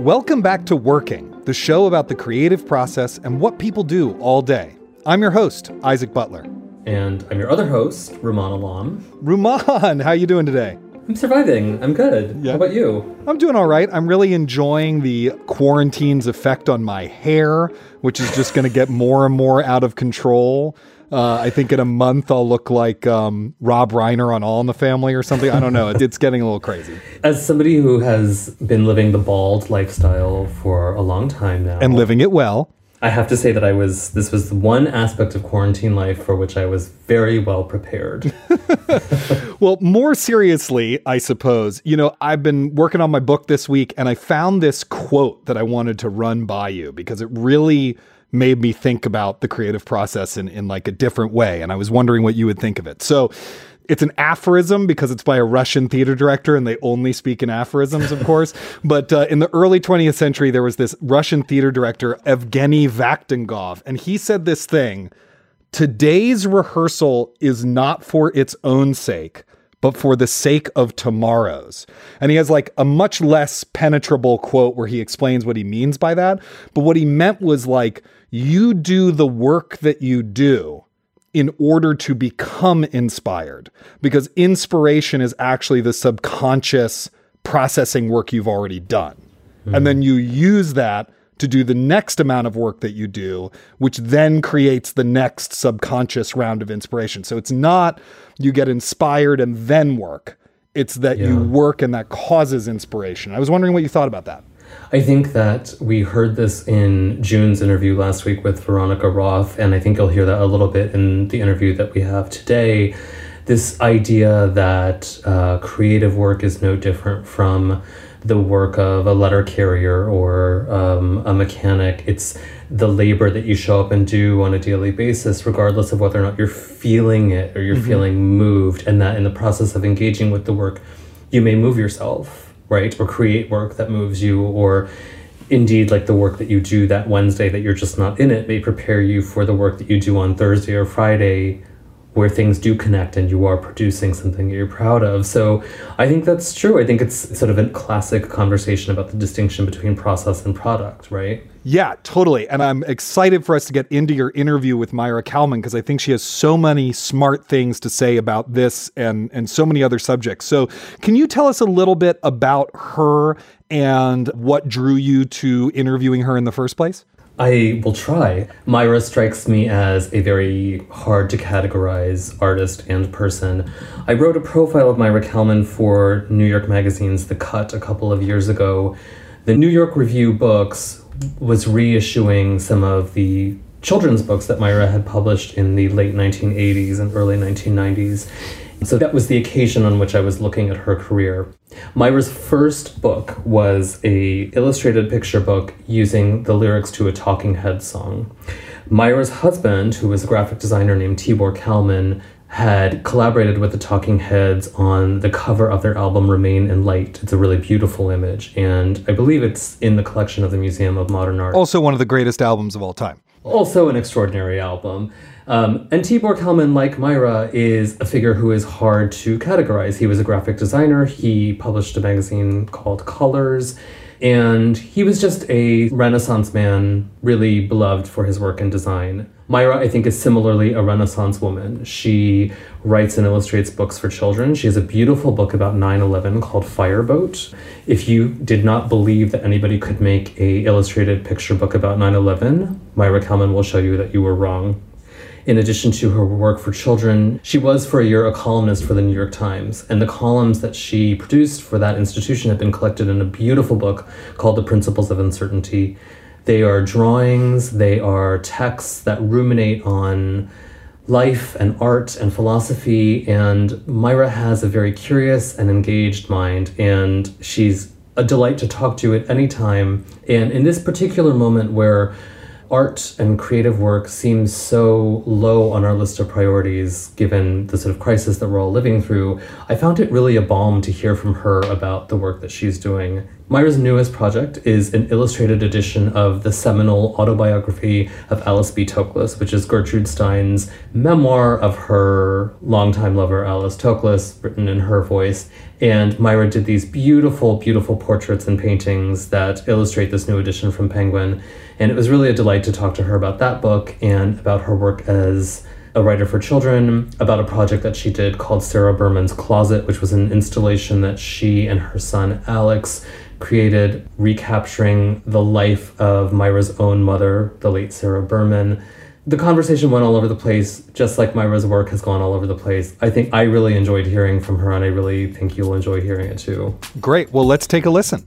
Welcome back to Working, the show about the creative process and what people do all day. I'm your host, Isaac Butler. And I'm your other host, Rumaan Alam. Rumaan, how are you doing today? I'm surviving. I'm good. Yeah. How about you? I'm doing all right. I'm really enjoying the quarantine's effect on my hair, which is just going to get more and more out of control. Uh, I think in a month I'll look like um, Rob Reiner on All in the Family or something. I don't know. It's getting a little crazy. As somebody who has been living the bald lifestyle for a long time now, And living it well. I have to say that I was this was one aspect of quarantine life for which I was very well prepared. Well, more seriously, I suppose, you know, I've been working on my book this week and I found this quote that I wanted to run by you because it really made me think about the creative process in, in like a different way. And I was wondering what you would think of it. So it's an aphorism because it's by a Russian theater director and they only speak in aphorisms, of course. But uh, in the early 20th century, there was this Russian theater director, Evgeny Vakhtangov, and he said this thing Today's rehearsal is not for its own sake, but for the sake of tomorrow's. And he has like a much less penetrable quote where he explains what he means by that. But what he meant was like, you do the work that you do in order to become inspired, because inspiration is actually the subconscious processing work you've already done. And hmm. then you use that to do the next amount of work that you do, which then creates the next subconscious round of inspiration. So it's not you get inspired and then work, it's that you work and that causes inspiration. I was wondering what you thought about that. I think that we heard this in June's interview last week with Veronica Roth, and I think you'll hear that a little bit in the interview that we have today. This idea that uh, creative work is no different from the work of a letter carrier or um, a mechanic. It's the labor that you show up and do on a daily basis, regardless of whether or not you're feeling it or you're feeling moved, and that in the process of engaging with the work, you may move yourself, right? Or create work that moves you, or indeed, like the work that you do that Wednesday that you're just not in it may prepare you for the work that you do on Thursday or Friday where things do connect and you are producing something that you're proud of. So I think that's true. I think it's sort of a classic conversation about the distinction between process and product, right? Yeah, totally. And I'm excited for us to get into your interview with Maira Kalman because I think she has so many smart things to say about this and and so many other subjects. So, can you tell us a little bit about her and what drew you to interviewing her in the first place? I will try. Maira strikes me as a very hard to categorize artist and person. I wrote a profile of Maira Kalman for New York Magazine's The Cut a couple of years ago. The New York Review Books was reissuing some of the children's books that Maira had published in the late 1980s and early 1990s. So that was the occasion on which I was looking at her career. Maira's first book was a illustrated picture book using the lyrics to a Talking Heads song. Maira's husband, who was a graphic designer named Tibor Kalman, had collaborated with the Talking Heads on the cover of their album Remain in Light. It's a really beautiful image, and I believe it's in the collection of the Museum of Modern Art Also, one of the greatest albums of all time. also an extraordinary album. Um, and Tibor Kalman, like Maira, is a figure who is hard to categorize. He was a graphic designer. He published a magazine called Colors. And he was just a Renaissance man, really beloved for his work in design. Maira, I think, is similarly a Renaissance woman. She writes and illustrates books for children. She has a beautiful book about 9 11 called Fireboat. If you did not believe that anybody could make a illustrated picture book about 9 11, Maira Kalman will show you that you were wrong. In addition to her work for children, she was for a year a columnist for the New York Times, and the columns that she produced for that institution have been collected in a beautiful book called The Principles of Uncertainty. They are drawings, they are texts that ruminate on life and art and philosophy. And Maira has a very curious and engaged mind, and she's a delight to talk to at any time. And in this particular moment where art and creative work seems so low on our list of priorities given the sort of crisis that we're all living through, I found it really a balm to hear from her about the work that she's doing. Maira's newest project is an illustrated edition of the seminal autobiography of Alice B. Toklas, which is Gertrude Stein's memoir of her longtime lover, Alice Toklas, written in her voice. And Maira did these beautiful, beautiful portraits and paintings that illustrate this new edition from Penguin. And it was really a delight to talk to her about that book and about her work as a writer for children, about a project that she did called Sarah Berman's Closet, which was an installation that she and her son Alex created, recapturing the life of Maira's own mother, the late Sarah Berman. The conversation went all over the place, just like Maira's work has gone all over the place. I think I really enjoyed hearing from her, and I really think you'll enjoy hearing it too. Great. Well, let's take a listen.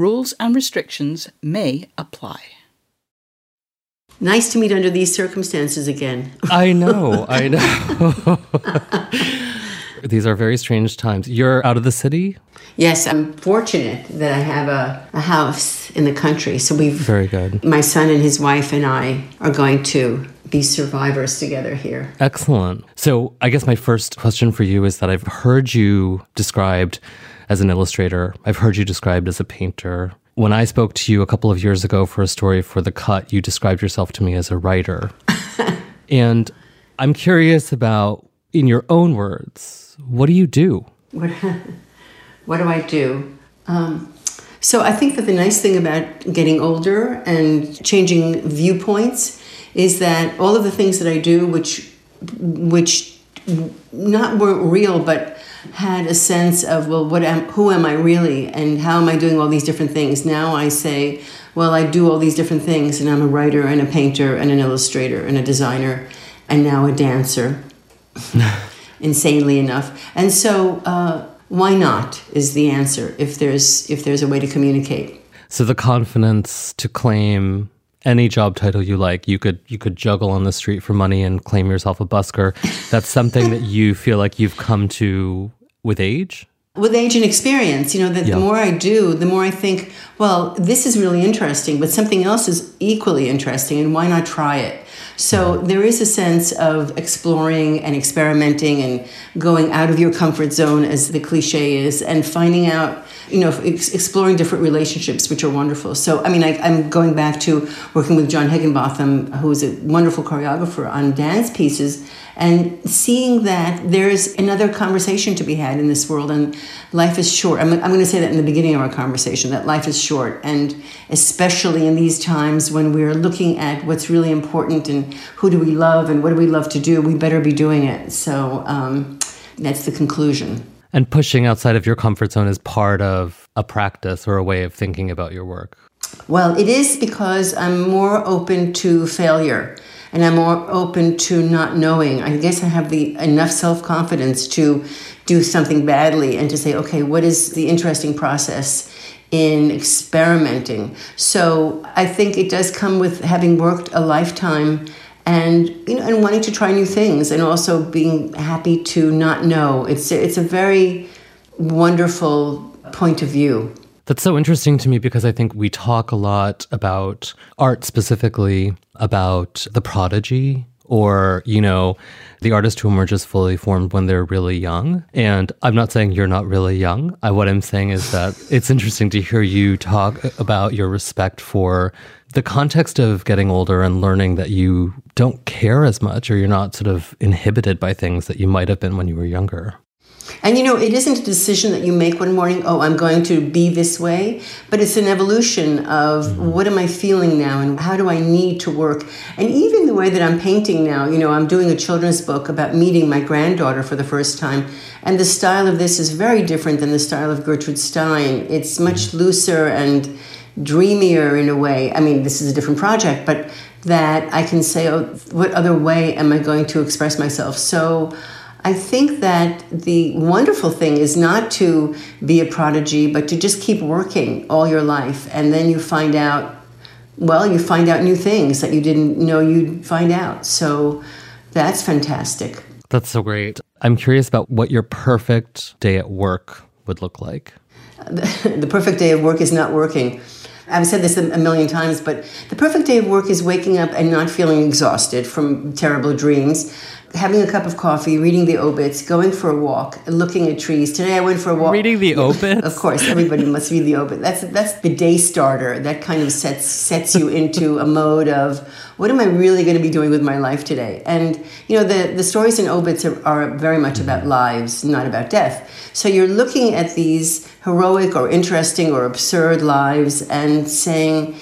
Rules and restrictions may apply. Nice to meet under these circumstances again. I know, I know. These are very strange times. You're out of the city? Yes, I'm fortunate that I have a, a house in the country. So we've. Very good. My son and his wife and I are going to be survivors together here. Excellent. So I guess my first question for you is that I've heard you described as an illustrator. I've heard you described as a painter. When I spoke to you a couple of years ago for a story for The Cut, you described yourself to me as a writer. and I'm curious about, in your own words, what do you do? What, what do I do? Um, so I think that the nice thing about getting older and changing viewpoints is that all of the things that I do, which which not weren't real, but had a sense of well what am who am i really? And how am i doing all these different things? Now i say well i do all these different things and i'm a writer and a painter and an illustrator and a designer and now a dancer. Insanely enough. And so uh, why not is the answer if there's if there's a way to communicate. So the confidence to claim any job title you like. You could you could juggle on the street for money and claim yourself a busker. That's something that you feel like you've come to with age? With age and experience, you know, the, the more I do, the more I think, well, this is really interesting, but something else is equally interesting, and why not try it? So there is a sense of exploring and experimenting and going out of your comfort zone, as the cliche is, and finding out, you know, ex- exploring different relationships, which are wonderful. So, I mean, I, am going back to working with John Heginbotham, who is a wonderful choreographer on dance pieces and seeing that there's another conversation to be had in this world and life is short I'm, I'm going to say that in the beginning of our conversation that life is short and especially in these times when we're looking at what's really important and who do we love and what do we love to do we better be doing it so um, That's the conclusion. And pushing outside of your comfort zone is part of a practice or a way of thinking about your work. Well, it is because I'm more open to failure and I'm more open to not knowing. I guess I have the enough self-confidence to do something badly and to say, okay, what is the interesting process in experimenting? So I think it does come with having worked a lifetime and you know and wanting to try new things and also being happy to not know. It's it's a very wonderful point of view. That's so interesting to me because I think we talk a lot about art specifically, about the prodigy or, you know, the artist who emerges fully formed when they're really young. And I'm not saying you're not really young. I, what I'm saying is that it's interesting to hear you talk about your respect for the context of getting older and learning that you don't care as much or you're not sort of inhibited by things that you might have been when you were younger. And you know, it isn't a decision that you make one morning, oh, I'm going to be this way, but it's an evolution of mm-hmm. what am I feeling now and how do I need to work. And even the way that I'm painting now, you know, I'm doing a children's book about meeting my granddaughter for the first time. And the style of this is very different than the style of Gertrude Stein. It's much mm-hmm. looser and dreamier in a way. I mean, this is a different project, but that I can say, oh, what other way am I going to express myself? So, I think that the wonderful thing is not to be a prodigy, but to just keep working all your life. And then you find out, well, you find out new things that you didn't know you'd find out. So that's fantastic. That's so great. I'm curious about what your perfect day at work would look like. the perfect day of work is not working. I've said this a million times, but the perfect day of work is waking up and not feeling exhausted from terrible dreams, having a cup of coffee, reading the obits, going for a walk, looking at trees. Today I went for a walk. Reading the obits? of course, everybody must read the obit. That's that's the day starter. That kind of sets sets you into a mode of what am I really going to be doing with my life today? And you know, the the stories in obits are, are very much about lives, not about death. So you're looking at these heroic or interesting or absurd lives and saying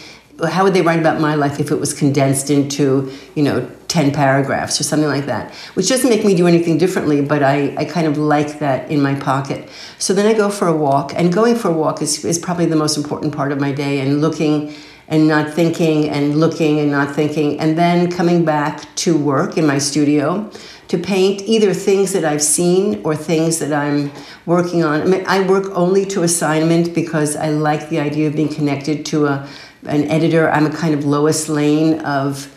how would they write about my life if it was condensed into you know 10 paragraphs or something like that which doesn't make me do anything differently but i, I kind of like that in my pocket so then i go for a walk and going for a walk is, is probably the most important part of my day and looking and not thinking and looking and not thinking and then coming back to work in my studio to paint either things that i've seen or things that i'm working on i mean i work only to assignment because i like the idea of being connected to a an editor. I'm a kind of Lois Lane of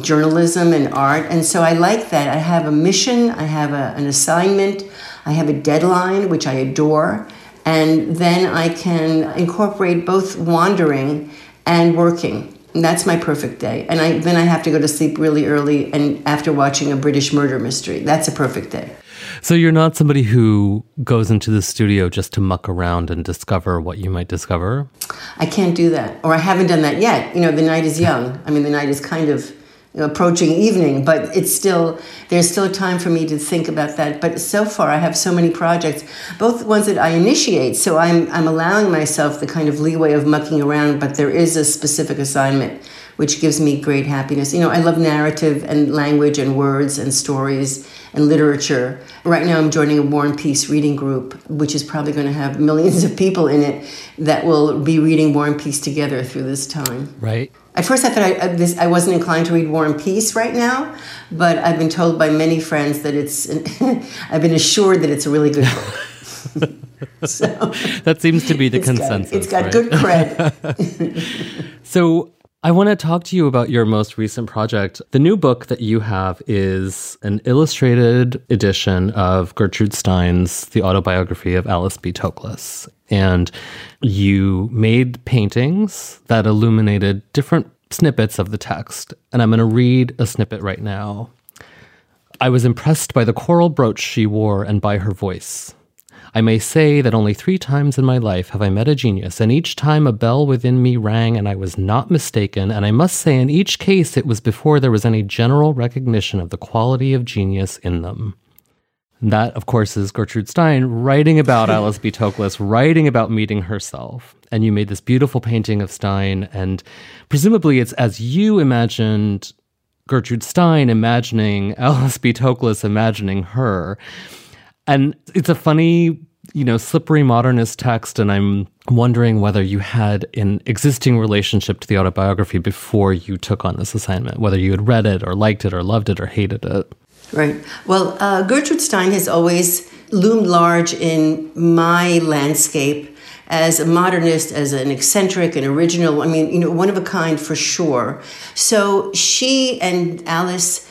journalism and art. And so I like that. I have a mission, I have a, an assignment, I have a deadline, which I adore. And then I can incorporate both wandering and working. And that's my perfect day. And I, then I have to go to sleep really early and after watching a British murder mystery. That's a perfect day. So you're not somebody who goes into the studio just to muck around and discover what you might discover? I can't do that, or I haven't done that yet. You know, the night is young. I mean, the night is kind of approaching evening, but it's still there's still time for me to think about that. But so far, I have so many projects, both ones that I initiate. So I'm I'm allowing myself the kind of leeway of mucking around, but there is a specific assignment which gives me great happiness. You know, I love narrative and language and words and stories and literature. Right now, I'm joining a War and Peace reading group, which is probably going to have millions of people in it that will be reading War and Peace together through this time. Right. At first, I thought I, this, I wasn't inclined to read War and Peace right now, but I've been told by many friends that it's, I've been assured that it's a really good book. so, that seems to be the consensus. Got, it's got right? good cred. so, I want to talk to you about your most recent project. The new book that you have is an illustrated edition of Gertrude Stein's The Autobiography of Alice B. Toklas. And you made paintings that illuminated different snippets of the text. And I'm going to read a snippet right now. I was impressed by the coral brooch she wore and by her voice. I may say that only three times in my life have I met a genius, and each time a bell within me rang and I was not mistaken, and I must say in each case it was before there was any general recognition of the quality of genius in them. That, of course, is Gertrude Stein writing about Alice B. Toklas, writing about meeting herself. And you made this beautiful painting of Stein, and presumably it's as you imagined Gertrude Stein imagining Alice B. Toklas imagining her. And it's a funny, you know, slippery modernist text. And I'm wondering whether you had an existing relationship to the autobiography before you took on this assignment, whether you had read it or liked it or loved it or hated it. Right. Well, uh, Gertrude Stein has always loomed large in my landscape as a modernist, as an eccentric, an original. I mean, you know, one of a kind for sure. So she and Alice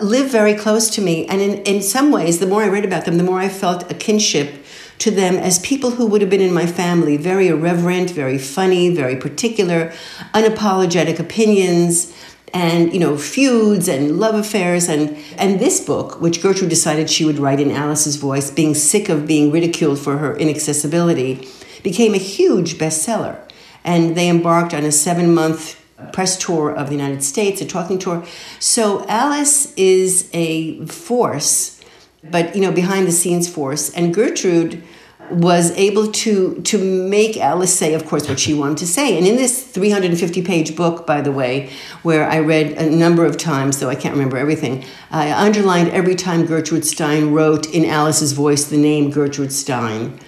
live very close to me. And in, in some ways, the more I read about them, the more I felt a kinship to them as people who would have been in my family. Very irreverent, very funny, very particular, unapologetic opinions and you know feuds and love affairs. And and this book which gertrude decided she would write in alice's voice being sick of being ridiculed for her inaccessibility became a huge bestseller. And they embarked on a seven month press tour of the united states a talking tour. So alice is a force but you know behind the scenes force. And gertrude was able to to make Alice say, of course, what she wanted to say. And in this 350 page book, by the way, where I read a number of times, though I can't remember everything, I underlined every time Gertrude Stein wrote in Alice's voice the name Gertrude Stein,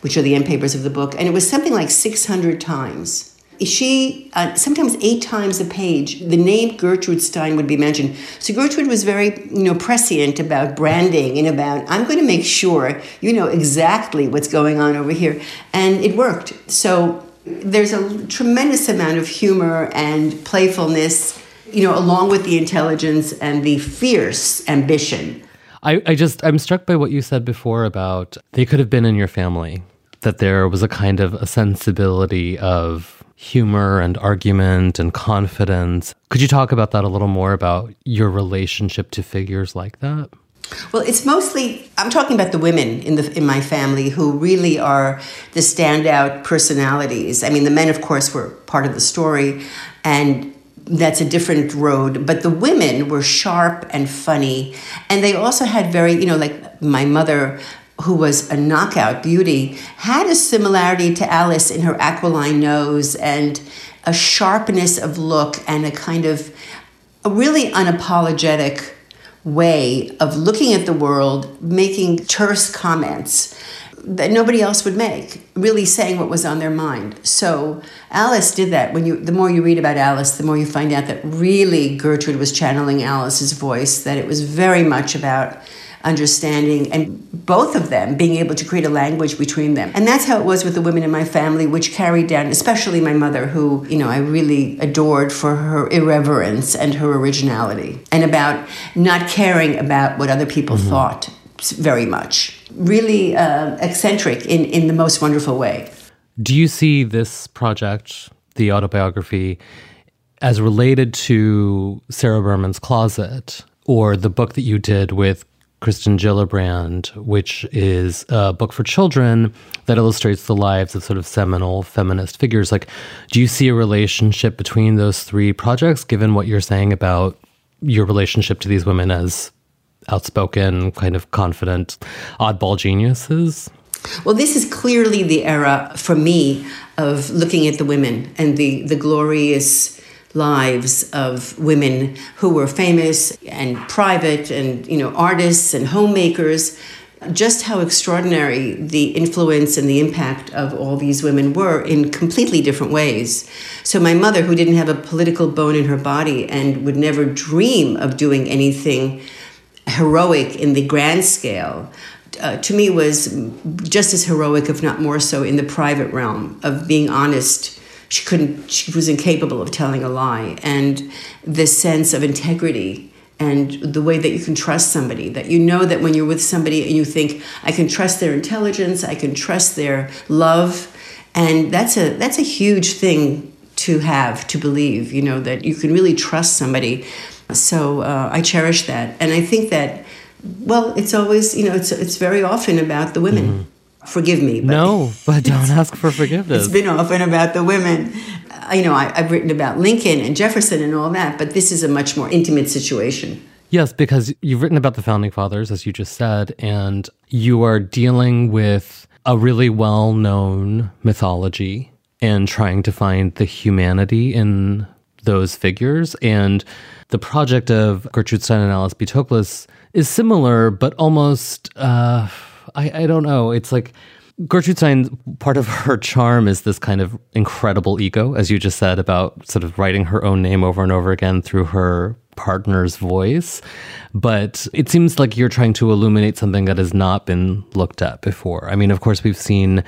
which are the end papers of the book, and it was something like 600 times she uh, sometimes eight times a page the name gertrude stein would be mentioned. So gertrude was very you know prescient about branding and about i'm going to make sure you know exactly what's going on over here. And it worked. So there's a tremendous amount of humor and playfulness you know along with the intelligence and the fierce ambition. I, I just i'm struck by what you said before about they could have been in your family that there was a kind of a sensibility of humor and argument and confidence. Could you talk about that a little more about your relationship to figures like that? Well, it's mostly I'm talking about the women in the in my family who really are the standout personalities. I mean, the men of course were part of the story and that's a different road, but the women were sharp and funny and they also had very, you know, like my mother who was a knockout beauty, had a similarity to Alice in her aquiline nose and a sharpness of look and a kind of a really unapologetic way of looking at the world, making terse comments that nobody else would make, really saying what was on their mind. So Alice did that. When you the more you read about Alice, the more you find out that really Gertrude was channeling Alice's voice, that it was very much about understanding, and both of them being able to create a language between them. And that's how it was with the women in my family, which carried down, especially my mother, who, you know, I really adored for her irreverence and her originality, and about not caring about what other people mm-hmm. thought very much. Really uh, eccentric in, in the most wonderful way. Do you see this project, the autobiography, as related to Sarah Berman's Closet or the book that you did with Kirsten Gillibrand, which is a book for children that illustrates the lives of sort of seminal feminist figures. Like, do you see a relationship between those three projects, given what you're saying about your relationship to these women as outspoken, kind of confident, oddball geniuses? Well, this is clearly the era for me of looking at the women and the, the glorious lives of women who were famous and private and you know artists and homemakers just how extraordinary the influence and the impact of all these women were in completely different ways. So, my mother, who didn't have a political bone in her body and would never dream of doing anything heroic in the grand scale, uh, to me was just as heroic, if not more so, in the private realm of being honest she couldn't she was incapable of telling a lie. And this sense of integrity and the way that you can trust somebody that you know that when you're with somebody and you think i can trust their intelligence i can trust their love and that's a that's a huge thing to have to believe you know that you can really trust somebody. So uh, i cherish that. And i think that well it's always you know it's it's very often about the women. Mm-hmm forgive me. But no, but don't ask for forgiveness. It's been often about the women. You know, I, I've written about Lincoln and Jefferson and all that, but this is a much more intimate situation. Yes, because you've written about the founding fathers, as you just said, and you are dealing with a really well known mythology and trying to find the humanity in those figures. And the project of Gertrude Stein and Alice B. Toklas is similar, but almost, uh, I, I don't know. It's like Gertrude Stein, part of her charm is this kind of incredible ego, as you just said, about sort of writing her own name over and over again through her partner's voice. But it seems like you're trying to illuminate something that has not been looked at before. I mean, of course, we've seen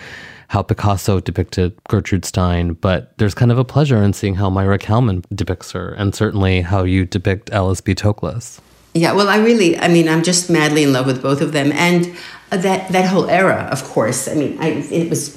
how Picasso depicted Gertrude Stein, but there's kind of a pleasure in seeing how Maira Kalman depicts her, and certainly how you depict Alice B. Toklas. Yeah, well, I really, I mean, I'm just madly in love with both of them, and uh, that that whole era, of course. I mean, I, it was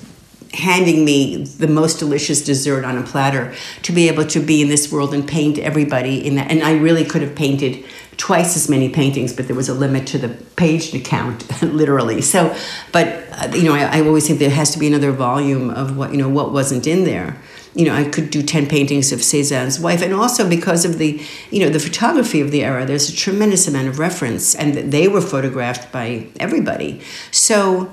handing me the most delicious dessert on a platter to be able to be in this world and paint everybody in that. And I really could have painted twice as many paintings, but there was a limit to the page count, literally. So, but uh, you know, I, I, always think there has to be another volume of what you know what wasn't in there. You know, I could do ten paintings of Cézanne's wife, and also because of the you know the photography of the era, there's a tremendous amount of reference, and they were photographed by everybody. So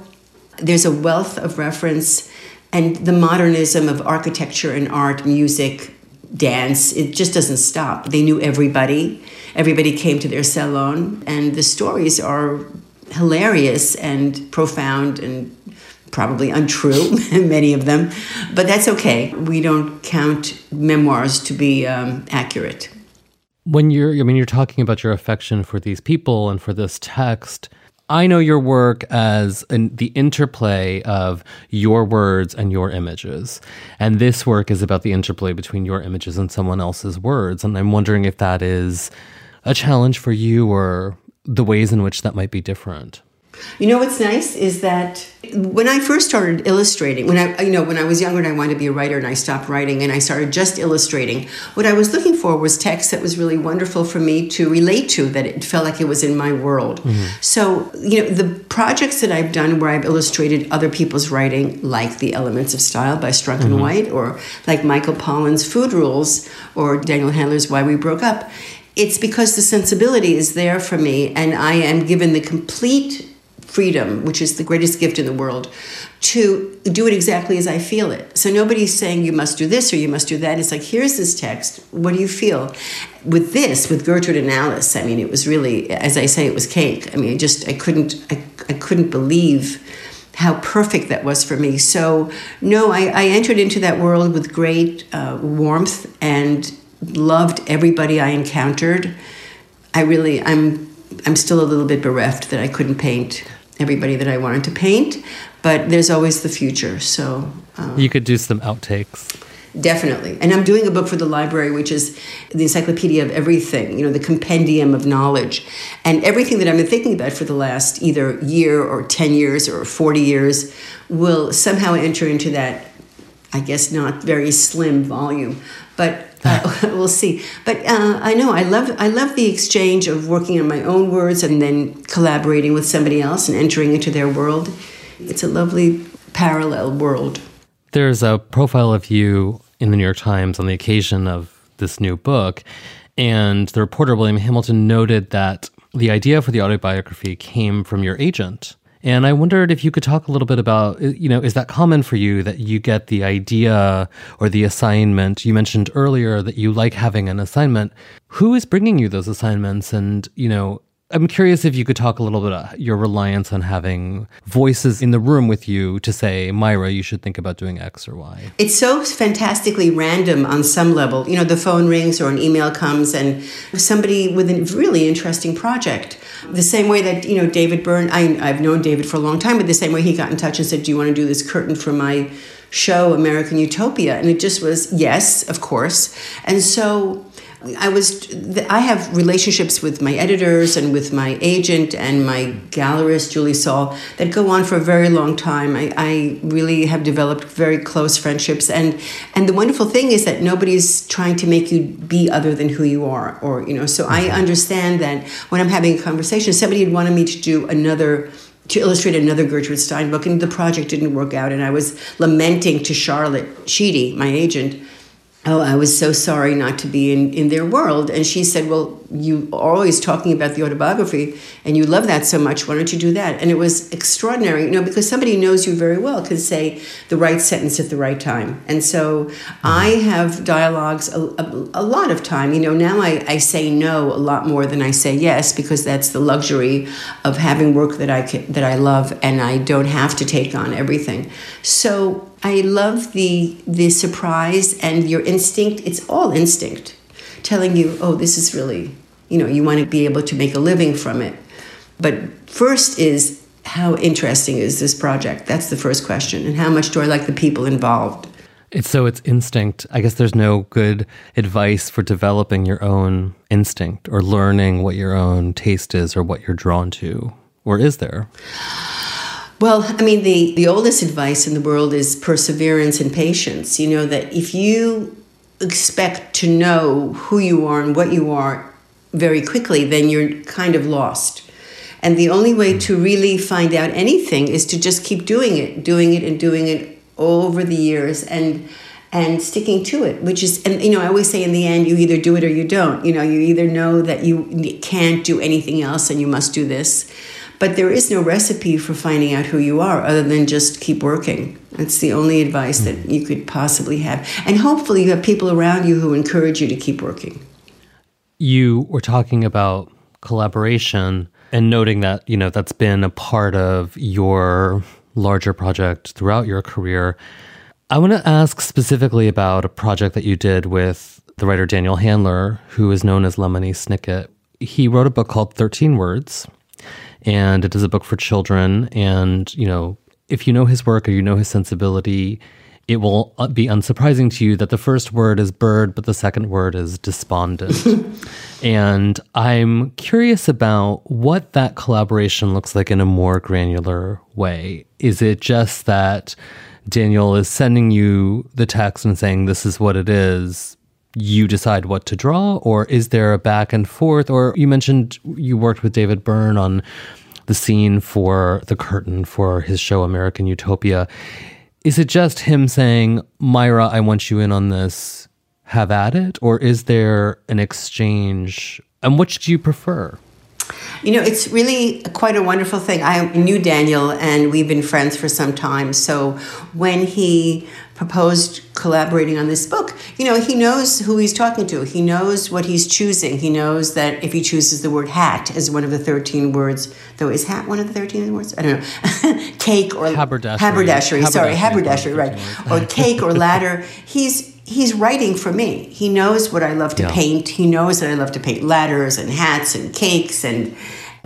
there's a wealth of reference, and the modernism of architecture and art, music, dance, it just doesn't stop. They knew everybody everybody came to their salon, and the stories are hilarious and profound and probably untrue, many of them, but that's okay. We don't count memoirs to be um, accurate. When you're, I mean, you're talking about your affection for these people and for this text. I know your work as an, the interplay of your words and your images. And this work is about the interplay between your images and someone else's words. And I'm wondering if that is a challenge for you or the ways in which that might be different? You know what's nice is that when I first started illustrating, when I you know when I was younger and I wanted to be a writer and I stopped writing and I started just illustrating, what I was looking for was text that was really wonderful for me to relate to, that it felt like it was in my world. Mm-hmm. So you know the projects that I've done where I've illustrated other people's writing, like The Elements of Style by Strunk mm-hmm. and White, or like Michael Pollan's Food Rules, or Daniel Handler's Why We Broke Up it's because the sensibility is there for me and I am given the complete freedom, which is the greatest gift in the world, to do it exactly as I feel it. So nobody's saying you must do this or you must do that. It's like, here's this text. What do you feel? With this, with Gertrude and Alice, I mean, it was really, as I say, it was cake. I mean, I just, I couldn't, I, I couldn't believe how perfect that was for me. So, no, I, I entered into that world with great uh, warmth and loved everybody I encountered. I really, I'm, I'm still a little bit bereft that I couldn't paint everybody that I wanted to paint, but there's always the future. So um, you could do some outtakes. Definitely. And I'm doing a book for the library, which is the encyclopedia of everything, you know, the compendium of knowledge. And everything that I've been thinking about for the last either year or 10 years or 40 years will somehow enter into that, I guess, not very slim volume. But uh, we'll see. But uh, I know I love I love the exchange of working on my own words and then collaborating with somebody else and entering into their world. It's a lovely parallel world. There's a profile of you in the New York Times on the occasion of this new book, and the reporter William Hamilton noted that the idea for the autobiography came from your agent. And I wondered if you could talk a little bit about, uh, you know, is that common for you that you get the idea or the assignment? You mentioned earlier that you like having an assignment. Who is bringing you those assignments? And, you know, I'm curious if you could talk a little bit about your reliance on having voices in the room with you to say, Maira, you should think about doing X or Y. It's so fantastically random on some level. You know, the phone rings or an email comes and somebody with a really interesting project. The same way that, you know, David Byrne, I, I've known David for a long time, but the same way he got in touch and said, Do you want to do this curtain for my show, American Utopia? And it just was, yes, of course. And so I was I have relationships with my editors and with my agent and my gallerist Julie Saul that go on for a very long time. I, I really have developed very close friendships and and the wonderful thing is that nobody's trying to make you be other than who you are or you know so I mm-hmm. understand that when I'm having a conversation somebody had wanted me to do another to illustrate another Gertrude Stein book, and the project didn't work out. And I was lamenting to Charlotte Sheedy, my agent, oh, I was so sorry not to be in, in their world. And she said, well, you always talking about the autobiography and you love that so much. Why don't you do that? And it was extraordinary, you know, because somebody knows you very well can say the right sentence at the right time. And so I have dialogues a, a, a lot of time. You know, now I, I say no a lot more than I say yes because that's the luxury of having work that I can, that I love and I don't have to take on everything. So I love the the surprise and your instinct. It's all instinct, telling you, oh, this is really, you know, you want to be able to make a living from it. But first is how interesting is this project? That's the first question. And how much do I like the people involved? It's so it's instinct. I guess there's no good advice for developing your own instinct or learning what your own taste is or what you're drawn to. Or is there? Well, I mean, the, the oldest advice in the world is perseverance and patience. You know, that if you expect to know who you are and what you are very quickly, then you're kind of lost. And the only way to really find out anything is to just keep doing it, doing it and doing it over the years and and sticking to it, which is and you know, I always say in the end you either do it or you don't. You know, you either know that you can't do anything else and you must do this but there is no recipe for finding out who you are other than just keep working. That's the only advice that you could possibly have. And hopefully, you have people around you who encourage you to keep working. You were talking about collaboration and noting that, you know, that's been a part of your larger project throughout your career. I want to ask specifically about a project that you did with the writer Daniel Handler, who is known as Lemony Snicket. He wrote a book called 13 Words, and it is a book for children. And, you know, if you know his work or you know his sensibility, it will uh, be unsurprising to you that the first word is bird, but the second word is despondent. and I'm curious about what that collaboration looks like in a more granular way. Is it just that Daniel is sending you the text and saying, this is what it is? You decide what to draw, or is there a back and forth? Or you mentioned you worked with David Byrne on the scene for the curtain for his show American Utopia. Is it just him saying, Maira, I want you in on this, have at it? Or is there an exchange? And which do you prefer? You know, it's really quite a wonderful thing. I knew Daniel and we've been friends for some time. So when he proposed collaborating on this book, you know, he knows who he's talking to. He knows what he's choosing. He knows that if he chooses the word hat as one of the 13 words, though is hat one of the 13 words? I don't know. cake or haberdashery. Haberdashery, sorry, haberdashery, right. Or cake or ladder. He's he's writing for me. He knows what I love to yeah. paint. He knows that I love to paint ladders and hats and cakes and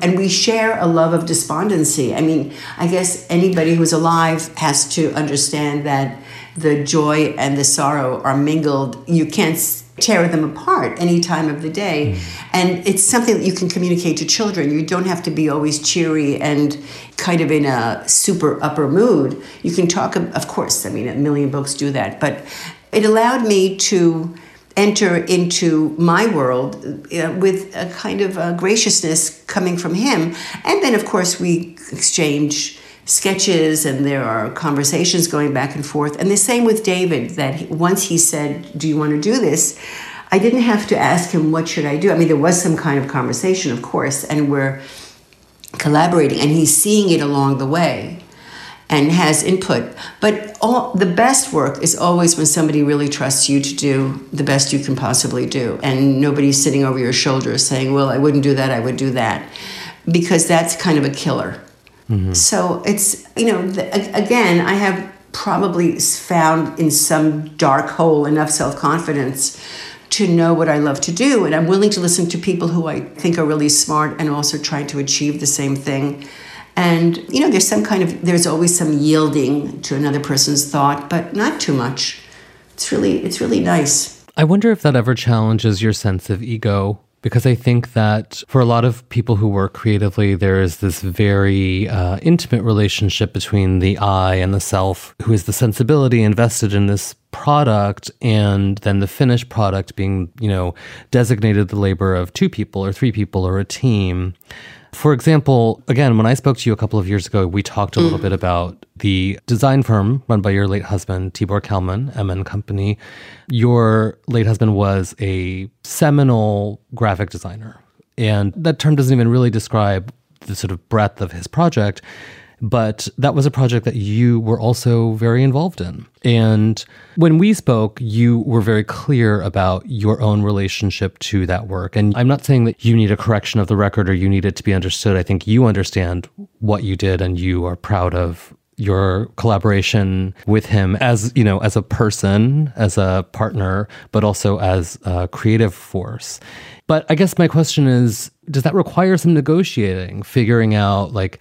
and we share a love of despondency. I mean, I guess anybody who's alive has to understand that the joy and the sorrow are mingled. You can't tear them apart any time of the day. Mm. And it's something that you can communicate to children. You don't have to be always cheery and kind of in a super upper mood. You can talk, of course, I mean, a million books do that, but it allowed me to enter into my world uh, with a kind of a graciousness coming from him. And then, of course, we exchange sketches and there are conversations going back and forth. And the same with David, that once he said, Do you want to do this? I didn't have to ask him, What should I do? I mean, there was some kind of conversation, of course, and we're collaborating, and he's seeing it along the way and has input. But all, the best work is always when somebody really trusts you to do the best you can possibly do, and nobody's sitting over your shoulder saying, Well, I wouldn't do that, I would do that. Because that's kind of a killer. Mm-hmm. So it's, you know, the, again, I have probably found in some dark hole enough self confidence to know what I love to do. And I'm willing to listen to people who I think are really smart and also trying to achieve the same thing. And, you know, there's some kind of, there's always some yielding to another person's thought, but not too much. It's really, it's really nice. I wonder if that ever challenges your sense of ego because I think that for a lot of people who work creatively, there is this very uh, intimate relationship between the I and the self, who is the sensibility invested in this product, and then the finished product being, you know, designated the labor of two people or three people or a team. For example, again, when I spoke to you a couple of years ago, we talked a little mm. bit about the design firm run by your late husband, Tibor Kalman, MN Company. Your late husband was a seminal graphic designer. And that term doesn't even really describe the sort of breadth of his project. But that was a project that you were also very involved in. And when we spoke, you were very clear about your own relationship to that work. And I'm not saying that you need a correction of the record or you need it to be understood. I think you understand what you did and you are proud of your collaboration with him as you know as a person as a partner but also as a creative force but i guess my question is does that require some negotiating figuring out like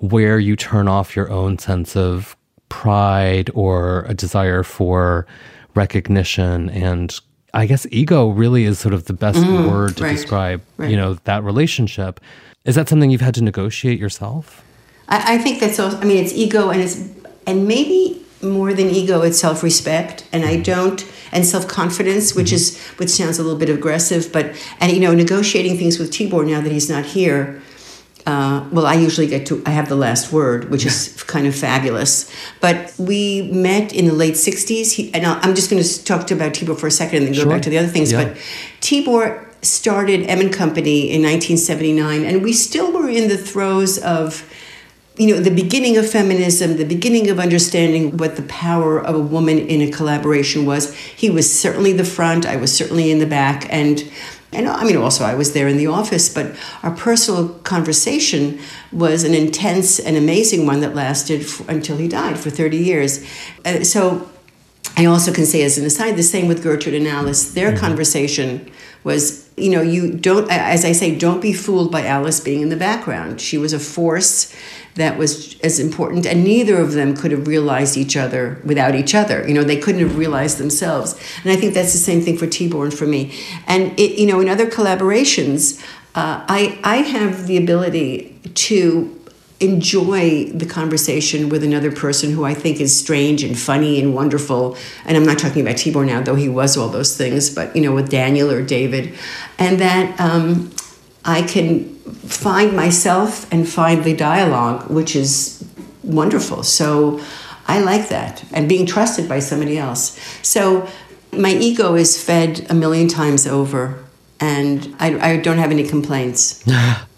where you turn off your own sense of pride or a desire for recognition and I guess ego really is sort of the best mm, word to right, describe, right. you know, that relationship. Is that something you've had to negotiate yourself? I, I think that's also, I mean, it's ego and it's, and maybe more than ego, it's self respect. And I mm-hmm. don't, and self confidence, which mm-hmm. is, which sounds a little bit aggressive, but, and, you know, negotiating things with Tibor now that he's not here uh, well, I usually get to, I have the last word, which is kind of fabulous. But we met in the late 60s. He, and I'm just going to talk to about Tibor for a second and then go sure. back to the other things. Yeah. But Tibor started M & Company in 1979, and we still were in the throes of you know the beginning of feminism the beginning of understanding what the power of a woman in a collaboration was he was certainly the front i was certainly in the back and and I mean, also, I was there in the office, but our personal conversation was an intense and amazing one that lasted f- until he died for 30 years. Uh, so I also can say, as an aside, the same with Gertrude and Alice. Their mm-hmm. conversation was, you know, you don't, as I say, don't be fooled by Alice being in the background. She was a force that was as important and neither of them could have realized each other without each other. You know they couldn't have realized themselves. And i think that's the same thing for tibor and for me. And it, you know in other collaborations uh, I, I have the ability to enjoy the conversation with another person who I think is strange and funny and wonderful. And I'm not talking about Tibor now, though he was all those things, but you know, with Daniel or David, and that um, I can find myself and find the dialogue, which is wonderful. So I like that and being trusted by somebody else. So my ego is fed a million times over, and I, I don't have any complaints.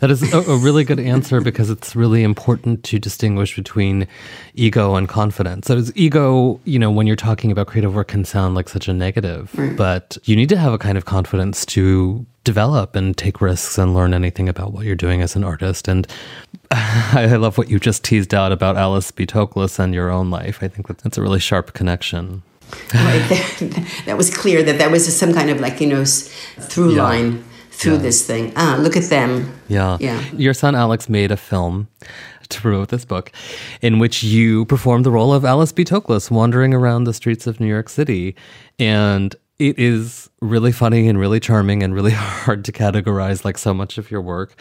That is a, a, really good answer because it's really important to distinguish between ego and confidence. So, ego, you know, when you're talking about creative work, can sound like such a negative, right. but you need to have a kind of confidence to develop and take risks and learn anything about what you're doing as an artist. And I love what you just teased out about Alice B. Toklas and your own life. I think that's a really sharp connection. right, that, that, was clear that that was some kind of like you know through yeah. line through yeah. this thing. Ah, look at them. Yeah, yeah. Your son Alex made a film to promote this book, in which you performed the role of Alice B. Toklas wandering around the streets of New York City, and it is really funny and really charming and really hard to categorize like so much of your work.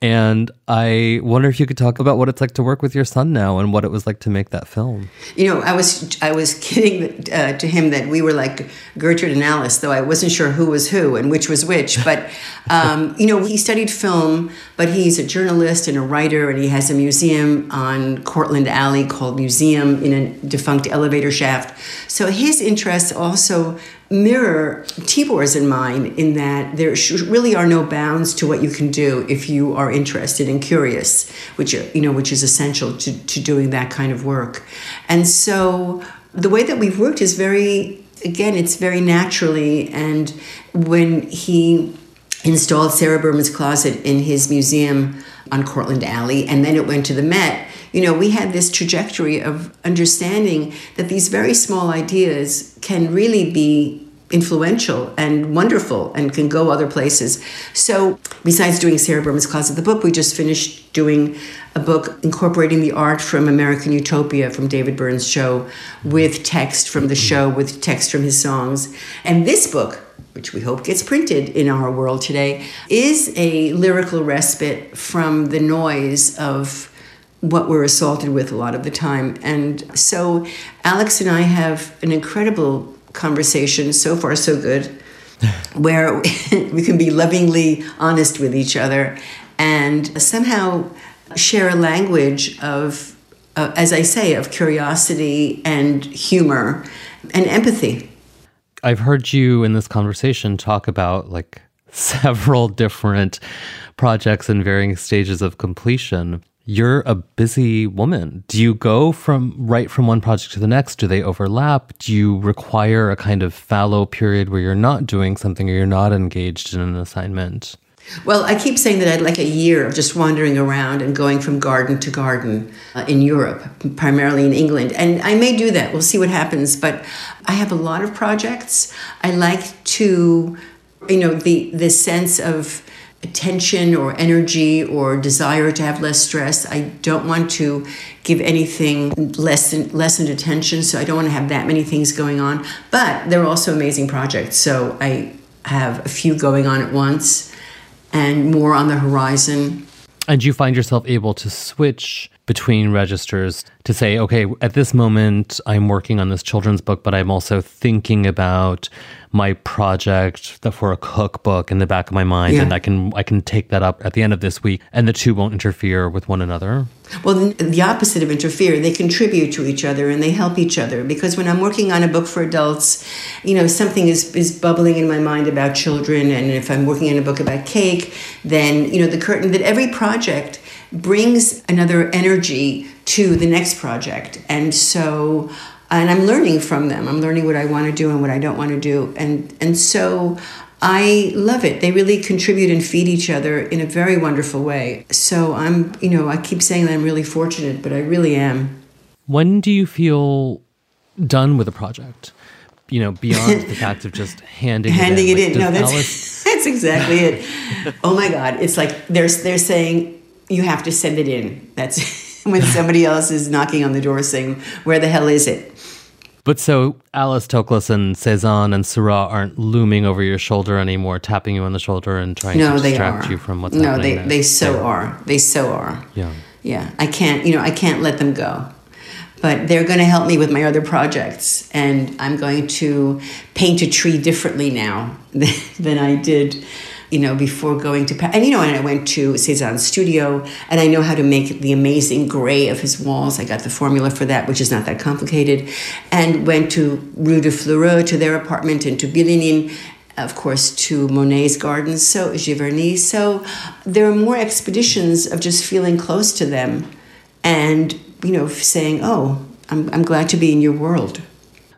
And I wonder if you could talk about what it's like to work with your son now and what it was like to make that film. You know, I was I was kidding uh, to him that we were like Gertrude and Alice, though I wasn't sure who was who and which was which. But um, you know, he studied film, but he's a journalist and a writer, and he has a museum on Cortlandt Alley called Museum in a defunct elevator shaft. So his interests also mirror Tibor's and mine in that there really are no bounds to what you can do if you are interested and curious, which you know which is essential to, to doing that kind of work. And so the way that we've worked is very again it's very naturally and when he installed Sarah Berman's closet in his museum on Cortlandt Alley and then it went to the Met you know, we had this trajectory of understanding that these very small ideas can really be influential and wonderful and can go other places. So, besides doing Sarah Berman's Closet, of the book, we just finished doing a book incorporating the art from American Utopia from David Byrne's show with text from the show, with text from his songs. And this book, which we hope gets printed in our world today, is a lyrical respite from the noise of what we're assaulted with a lot of the time. And so Alex and I have an incredible conversation, so far so good, where we can be lovingly honest with each other and somehow share a language of, uh, as I say, of curiosity and humor and empathy. I've heard you in this conversation talk about like several different projects in varying stages of completion. You're a busy woman. Do you go from right from one project to the next? Do they overlap? Do you require a kind of fallow period where you're not doing something or you're not engaged in an assignment? Well, I keep saying that I'd like a year of just wandering around and going from garden to garden uh, in Europe, primarily in England. And I may do that. We'll see what happens. But I have a lot of projects. I like to, you know, the, the sense of attention or energy or desire to have less stress. I don't want to give anything less lessened attention, so I don't want to have that many things going on. But they're also amazing projects, so I have a few going on at once and more on the horizon. And you find yourself able to switch between registers to say, okay, at this moment, I'm working on this children's book, but I'm also thinking about my project for a cookbook in the back of my mind, yeah. and I can I can take that up at the end of this week, and the two won't interfere with one another. Well, the opposite of interfere, they contribute to each other and they help each other. Because when I'm working on a book for adults, you know, something is is bubbling in my mind about children, and if I'm working on a book about cake, then you know the curtain that every project brings another energy to the next project, and so and I'm learning from them. I'm learning what I want to do and what I don't want to do, and and so I love it. They really contribute and feed each other in a very wonderful way. So I'm, you know, I keep saying that I'm really fortunate, but I really am. When do you feel done with a project? You know, beyond the fact of just handing handing it in. It in. no, that's Alice... that's exactly it. oh my God, it's like they're they're saying you have to send it in. That's when somebody else is knocking on the door saying, "Where the hell is it?" But so Alice Toklas and Cezanne and Seurat aren't looming over your shoulder anymore, tapping you on the shoulder and trying no, to distract you from what's no, happening. No, they, they so are. They so are. Yeah. Yeah. I can't, you know, I can't let them go. But they're going to help me with my other projects. And I'm going to paint a tree differently now than I did you know, before going to Paris. And, you know, and I went to Cezanne's studio and I know how to make the amazing gray of his walls. I got the formula for that, which is not that complicated. And went to Rue de Fleurus, to their apartment, and to Bilignin, of course, to Monet's gardens, so Giverny. So there are more expeditions of just feeling close to them and, you know, saying, oh, I'm, I'm glad to be in your world.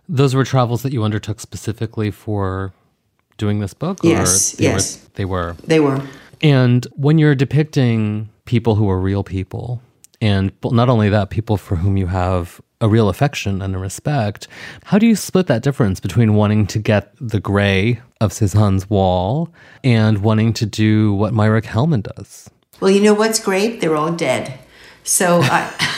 Those were travels that you undertook specifically for doing this book? Yes, they yes. Were, they were. They were. And when you're depicting people who are real people, and not only that, people for whom you have a real affection and a respect, how do you split that difference between wanting to get the gray of Cezanne's wall and wanting to do what Maira Kalman does? Well, you know what's great? They're all dead. So I.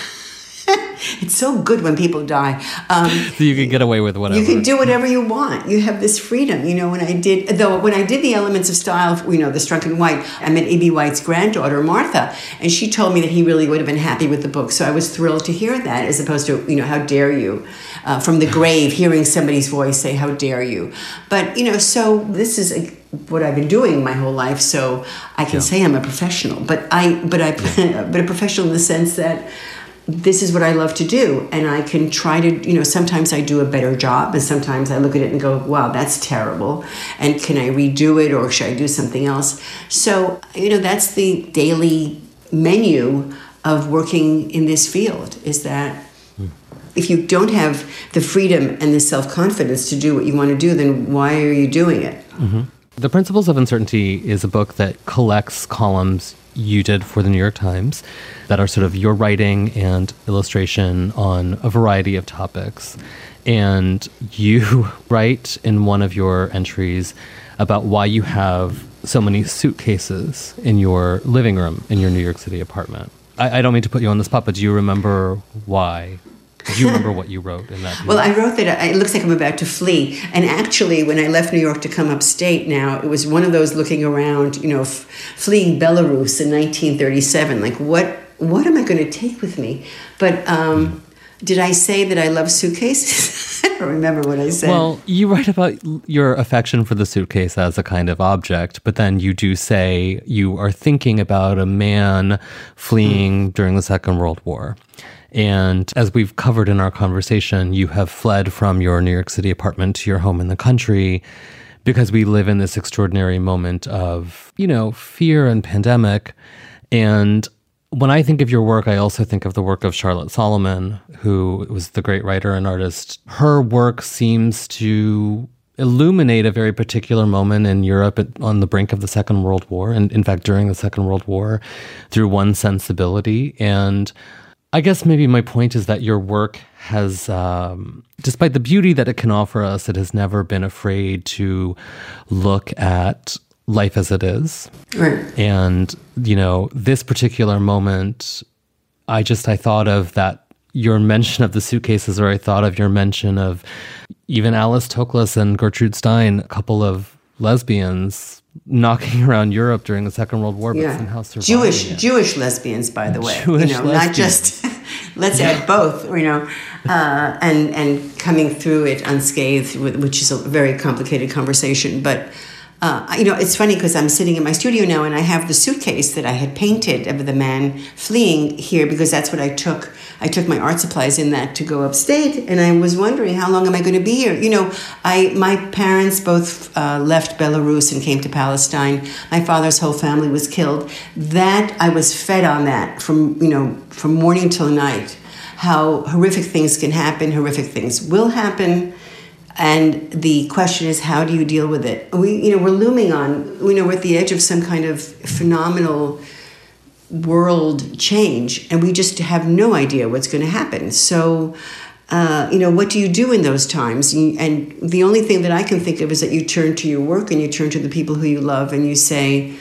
it's so good when people die. Um, so you can get away with whatever. You can do whatever you want. You have this freedom. You know, when I did, though, when I did the Elements of Style, you know, the Strunk and White, I met E.B. White's granddaughter, Martha, and she told me that he really would have been happy with the book. So I was thrilled to hear that, as opposed to, you know, how dare you, uh, from the grave, hearing somebody's voice say, "How dare you?" But you know, so this is a, what I've been doing my whole life, so I can yeah. say I'm a professional. But I, but I, but a professional in the sense that this is what I love to do. And I can try to, you know, sometimes I do a better job, and sometimes I look at it and go, wow, that's terrible. And can I redo it or should I do something else? So, you know, that's the daily menu of working in this field is that if you don't have the freedom and the self confidence to do what you want to do, then why are you doing it? Mm-hmm. The Principles of Uncertainty is a book that collects columns you did for the New York Times that are sort of your writing and illustration on a variety of topics. And you write in one of your entries about why you have so many suitcases in your living room in your New York City apartment. I, I don't mean to put you on the spot, but do you remember why? Do you remember what you wrote in that? well, I wrote that it looks like I'm about to flee. And actually, when I left New York to come upstate now, it was one of those looking around, you know, f- fleeing Belarus in 1937. Like, what, what am I going to take with me? But um, did I say that I love suitcases? I don't remember what I said. Well, you write about your affection for the suitcase as a kind of object, but then you do say you are thinking about a man fleeing during the Second World War. And as we've covered in our conversation, you have fled from your New York City apartment to your home in the country because we live in this extraordinary moment of, you know, fear and pandemic. And when I think of your work, I also think of the work of Charlotte Salomon, who was the great writer and artist. Her work seems to illuminate a very particular moment in Europe on the brink of the Second World War, and in fact, during the Second World War, through one sensibility. And I guess maybe my point is that your work has, um, despite the beauty that it can offer us, it has never been afraid to look at life as it is. Right. And, you know, this particular moment, I just, I thought of that, your mention of the suitcases, or I thought of your mention of even Alice Toklas and Gertrude Stein, a couple of lesbians knocking around Europe during the Second World War, but yeah. somehow surviving Jewish it. Jewish lesbians, by the way. Jewish you know, lesbians. not just let's add both. You know, uh, and and coming through it unscathed, which is a very complicated conversation, but. Uh, you know, it's funny because I'm sitting in my studio now and I have the suitcase that I had painted of the man fleeing here because that's what I took. I took my art supplies in that to go upstate, and I was wondering how long am I going to be here. You know, I my parents both uh, left Belarus and came to Palestine. My father's whole family was killed. That I was fed on that from you know from morning till night. How horrific things can happen, horrific things will happen and the question is how do you deal with it? We you know we're looming on you know we're at the edge of some kind of phenomenal world change and we just have no idea what's going to happen. So uh, you know what do you do in those times? And the only thing that i can think of is that you turn to your work and you turn to the people who you love and you say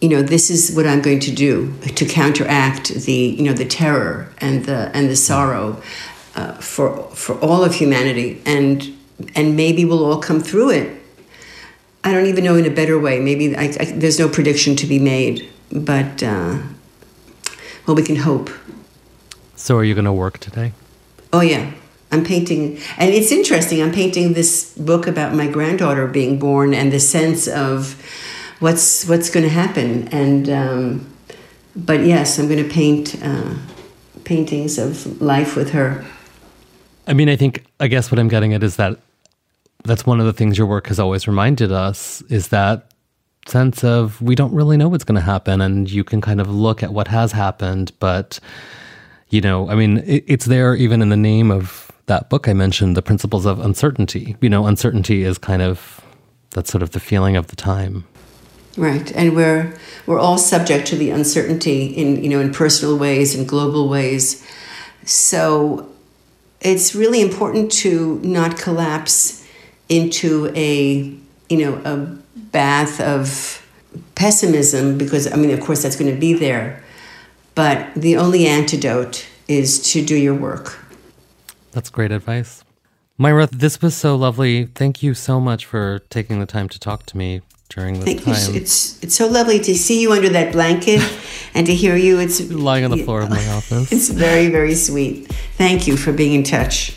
you know this is what i'm going to do to counteract the you know the terror and the and the sorrow uh, for for all of humanity. And and maybe we'll all come through it. I don't even know in a better way. Maybe I, I, there's no prediction to be made, but uh, well, we can hope. So, are you going to work today? Oh yeah, I'm painting, and it's interesting. I'm painting this book about my granddaughter being born and the sense of what's what's going to happen. And um, but yes, I'm going to paint uh, paintings of life with her. I mean, I think, I guess what I'm getting at is that that's one of the things your work has always reminded us is that sense of we don't really know what's going to happen. And you can kind of look at what has happened. But, you know, I mean, it, it's there even in the name of that book I mentioned, The Principles of Uncertainty. You know, uncertainty is kind of, that's sort of the feeling of the time. Right, and we're we're all subject to the uncertainty in you know in personal ways and global ways. So it's really important to not collapse into a you know a bath of pessimism because I mean of course that's going to be there. But the only antidote is to do your work. That's great advice. Maira this was so lovely. Thank you so much for taking the time to talk to me during this Thank time. You. it's it's so lovely to see you under that blanket and to hear you. It's lying on the floor of my office. It's very very sweet. Thank you for being in touch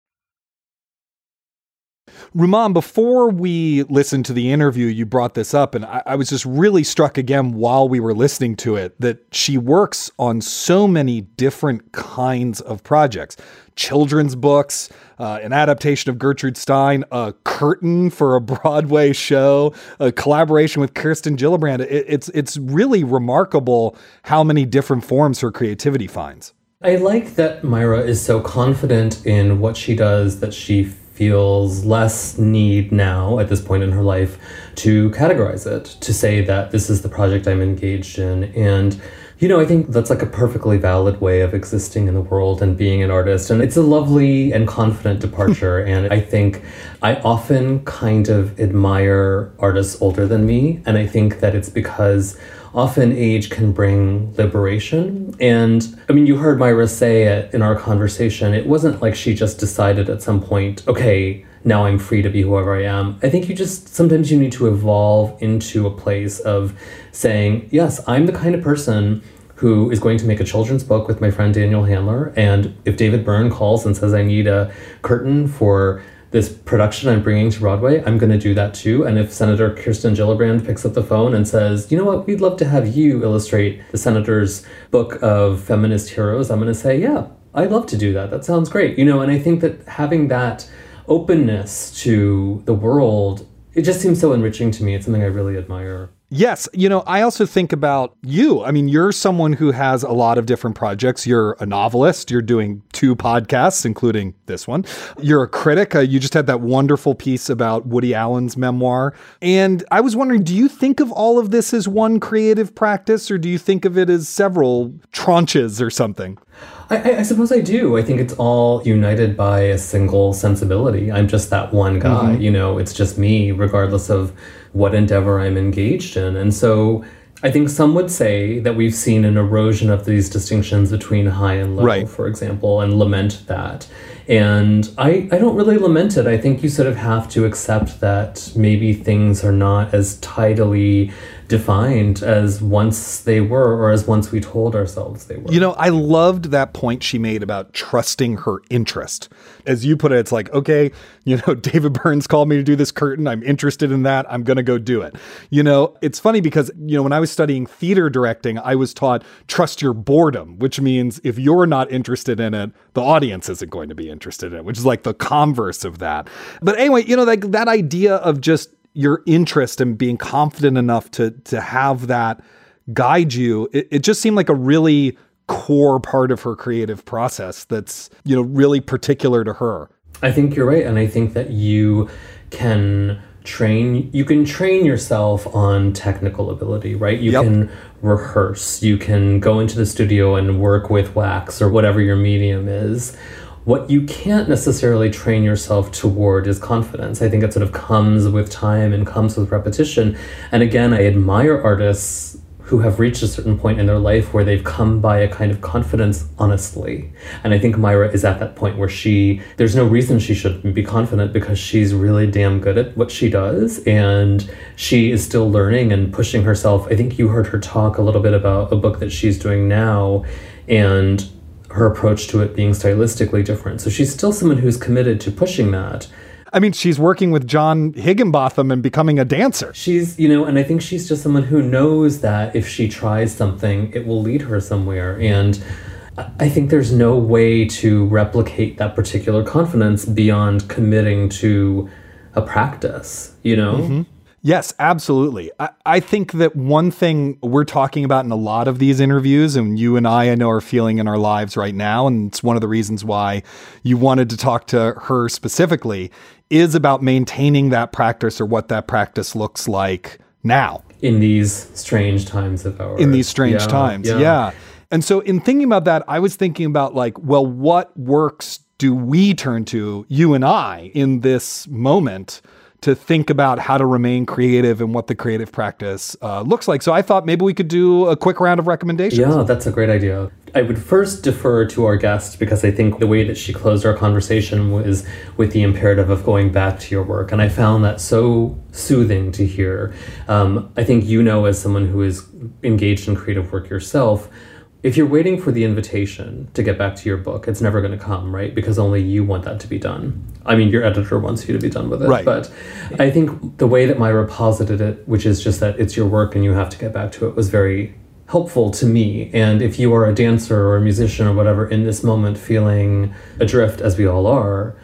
Rumaan, before we listened to the interview, you brought this up, and I, I, was just really struck again while we were listening to it that she works on so many different kinds of projects children's books, uh, an adaptation of Gertrude Stein, a curtain for a Broadway show, a collaboration with Kirsten Gillibrand. It, it's, it's really remarkable how many different forms her creativity finds. I like that Maira is so confident in what she does that she feels less need now at this point in her life to categorize it, to say that this is the project I'm engaged in. And you know, I think that's like a perfectly valid way of existing in the world and being an artist. And it's a lovely and confident departure. and I think I often kind of admire artists older than me. And I think that it's because often age can bring liberation. And I mean, you heard Maira say it in our conversation. It wasn't like she just decided at some point, okay, now I'm free to be whoever I am. I think you just sometimes you need to evolve into a place of saying, yes, I'm the kind of person who is going to make a children's book with my friend Daniel Handler. And if David Byrne calls and says, I need a curtain for this production I'm bringing to Broadway, I'm going to do that too. And if Senator Kirsten Gillibrand picks up the phone and says, you know what, we'd love to have you illustrate the senator's book of feminist heroes, I'm going to say, yeah, I'd love to do that. That sounds great. You know, and I think that having that openness to the world, it just seems so enriching to me. It's something I really admire. Yes. You know, I also think about you. I mean, you're someone who has a lot of different projects. You're a novelist. You're doing two podcasts, including this one. You're a critic. Uh, you just had that wonderful piece about Woody Allen's memoir. And I was wondering, do you think of all of this as one creative practice or do you think of it as several tranches or something? I, I, suppose I do. I think it's all united by a single sensibility. I'm just that one guy. Mm-hmm. You know, it's just me, regardless of what endeavor I'm engaged in. And so I think some would say that we've seen an erosion of these distinctions between high and low, right. for example, and lament that. And I, I don't really lament it. I think you sort of have to accept that maybe things are not as tidily defined as once they were or as once we told ourselves they were. You know, I loved that point she made about trusting her interest. As you put it, it's like, okay, you know, David Burns called me to do this curtain. I'm interested in that. I'm going to go do it. You know, it's funny because, you know, when I was studying theater directing, I was taught trust your boredom, which means if you're not interested in it, the audience isn't going to be interested in it, which is like the converse of that. But anyway, you know, like that idea of just your interest and being confident enough to to have that guide you it, it just seemed like a really core part of her creative process that's you know really particular to her i think you're right and i think that you can train you can train yourself on technical ability right you yep. can rehearse you can go into the studio and work with wax or whatever your medium is what you can't necessarily train yourself toward is confidence. I think it sort of comes with time and comes with repetition. And again, I admire artists who have reached a certain point in their life where they've come by a kind of confidence honestly. And I think Maira is at that point where she, there's no reason she shouldn't be confident because she's really damn good at what she does. And she is still learning and pushing herself. I think you heard her talk a little bit about a book that she's doing now. And her approach to it being stylistically different. So she's still someone who's committed to pushing that. I mean, she's working with John Heginbotham and becoming a dancer. She's, you know, and I think she's just someone who knows that if she tries something, it will lead her somewhere. And I think there's no way to replicate that particular confidence beyond committing to a practice, you know? Mm-hmm. Yes, absolutely. I, I, think that one thing we're talking about in a lot of these interviews, and you and I, I know, are feeling in our lives right now, and it's one of the reasons why you wanted to talk to her specifically, is about maintaining that practice or what that practice looks like now. In these strange times of our. In these strange yeah, times, yeah. yeah. And so, in thinking about that, I was thinking about like, well, what works do we turn to, you and I, in this moment? To think about how to remain creative and what the creative practice uh, looks like. So I thought maybe we could do a quick round of recommendations. Yeah, that's a great idea. I would first defer to our guest because I think the way that she closed our conversation was with the imperative of going back to your work. And I found that so soothing to hear. Um, I think you know, as someone who is engaged in creative work yourself, if you're waiting for the invitation to get back to your book, it's never going to come, right? Because only you want that to be done. I mean, your editor wants you to be done with it. Right. But I think the way that Maira posited it, which is just that it's your work and you have to get back to it, was very helpful to me. And if you are a dancer or a musician or whatever in this moment feeling adrift, as we all are,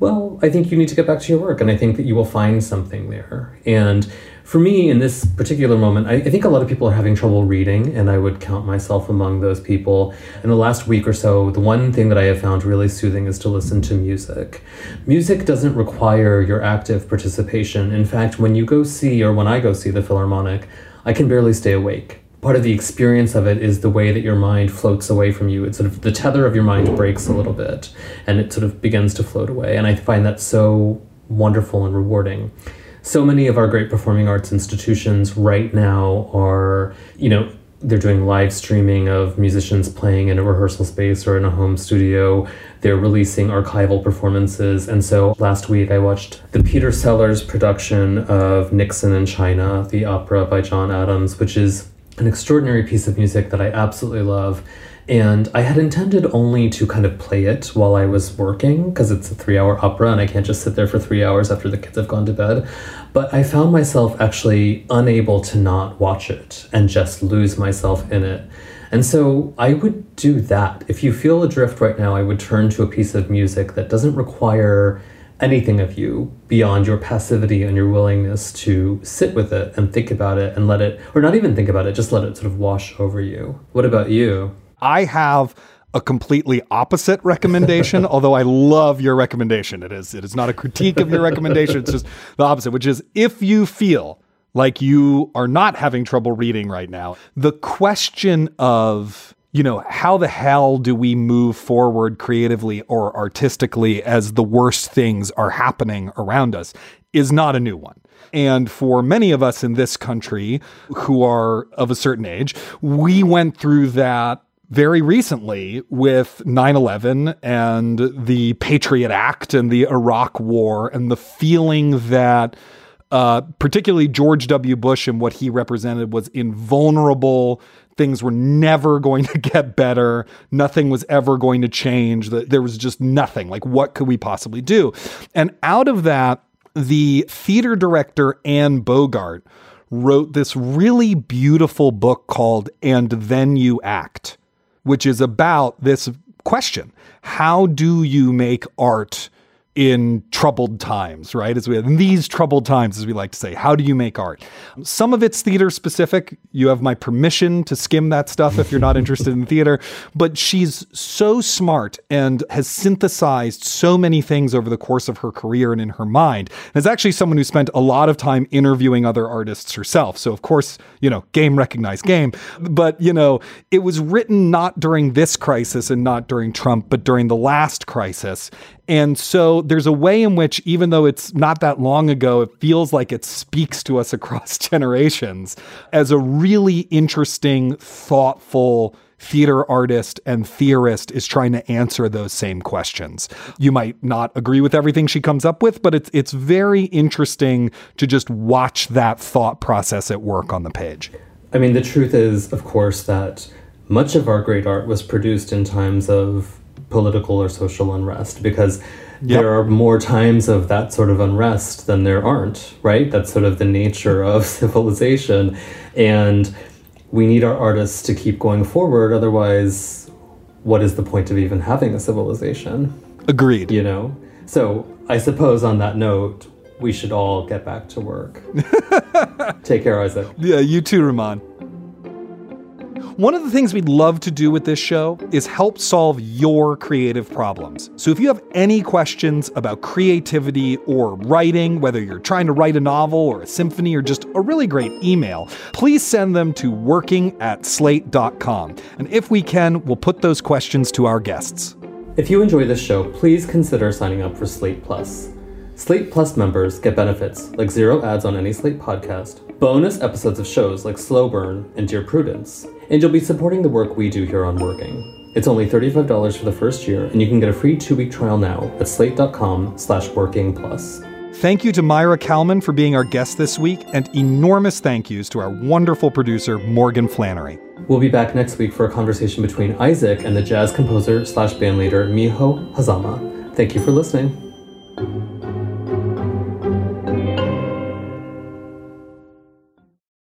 well, I think you need to get back to your work. And I think that you will find something there. And for me, in this particular moment, I, I, think a lot of people are having trouble reading, and I would count myself among those people. In the last week or so, the one thing that I have found really soothing is to listen to music. Music doesn't require your active participation. In fact, when you go see, or when I go see the Philharmonic, I can barely stay awake. Part of the experience of it is the way that your mind floats away from you. It's sort of the tether of your mind breaks a little bit and it sort of begins to float away. And I find that so wonderful and rewarding so many of our great performing arts institutions right now are, you know, they're doing live streaming of musicians playing in a rehearsal space or in a home studio. They're releasing archival performances. And so last week I watched the Peter Sellars production of Nixon in China, the opera by John Adams, which is an extraordinary piece of music that I absolutely love. And I had intended only to kind of play it while I was working because it's a three hour opera and I can't just sit there for three hours after the kids have gone to bed. But I found myself actually unable to not watch it and just lose myself in it. And so I would do that. If you feel adrift right now, I would turn to a piece of music that doesn't require anything of you beyond your passivity and your willingness to sit with it and think about it and let it, or not even think about it, just let it sort of wash over you. What about you? I have a completely opposite recommendation, although I love your recommendation. It is it is not a critique of your recommendation, it's just the opposite, which is if you feel like you are not having trouble reading right now, the question of you know, how the hell do we move forward creatively or artistically as the worst things are happening around us is not a new one. And for many of us in this country who are of a certain age, we went through that very recently with 9 11 and the Patriot Act and the Iraq War and the feeling that. Uh, particularly George W. Bush and what he represented was invulnerable. Things were never going to get better. Nothing was ever going to change. There was just nothing. Like, what could we possibly do? And out of that, the theater director Anne Bogart wrote this really beautiful book called And Then You Act which is about this question. How do you make art in troubled times, right? As we have in these troubled times, as we like to say, how do you make art? Some of it's theater specific. You have my permission to skim that stuff if you're not interested in theater. But she's so smart and has synthesized so many things over the course of her career and in her mind. And is actually someone who spent a lot of time interviewing other artists herself. So of course, you know, game recognized game. But you know, it was written not during this crisis and not during Trump, but during the last crisis. And so there's a way in which, even though it's not that long ago, it feels like it speaks to us across generations as a really interesting, thoughtful theater artist and theorist is trying to answer those same questions. You might not agree with everything she comes up with, but it's it's very interesting to just watch that thought process at work on the page. I mean, the truth is, of course, that much of our great art was produced in times of political or social unrest because yep. there are more times of that sort of unrest than there aren't, right? That's sort of the nature of civilization. And we need our artists to keep going forward. Otherwise, what is the point of even having a civilization? Agreed. You know? So I suppose on that note, we should all get back to work. Take care, Isaac. Yeah, you too, Rumaan. One of the things we'd love to do with this show is help solve your creative problems. So if you have any questions about creativity or writing, whether you're trying to write a novel or a symphony or just a really great email, please send them to working at slate.com. And if we can, we'll put those questions to our guests. If you enjoy this show, please consider signing up for Slate Plus. Slate Plus members get benefits like zero ads on any Slate podcast bonus episodes of shows like Slow Burn and Dear Prudence, and you'll be supporting the work we do here on Working. It's only $35 for the first year, and you can get a free two-week trial now at slate.com slash working plus. Thank you to Maira Kalman for being our guest this week, and enormous thank yous to our wonderful producer, Morgan Flannery. We'll be back next week for a conversation between Isaac and the jazz composer slash bandleader Miho Hazama. Thank you for listening.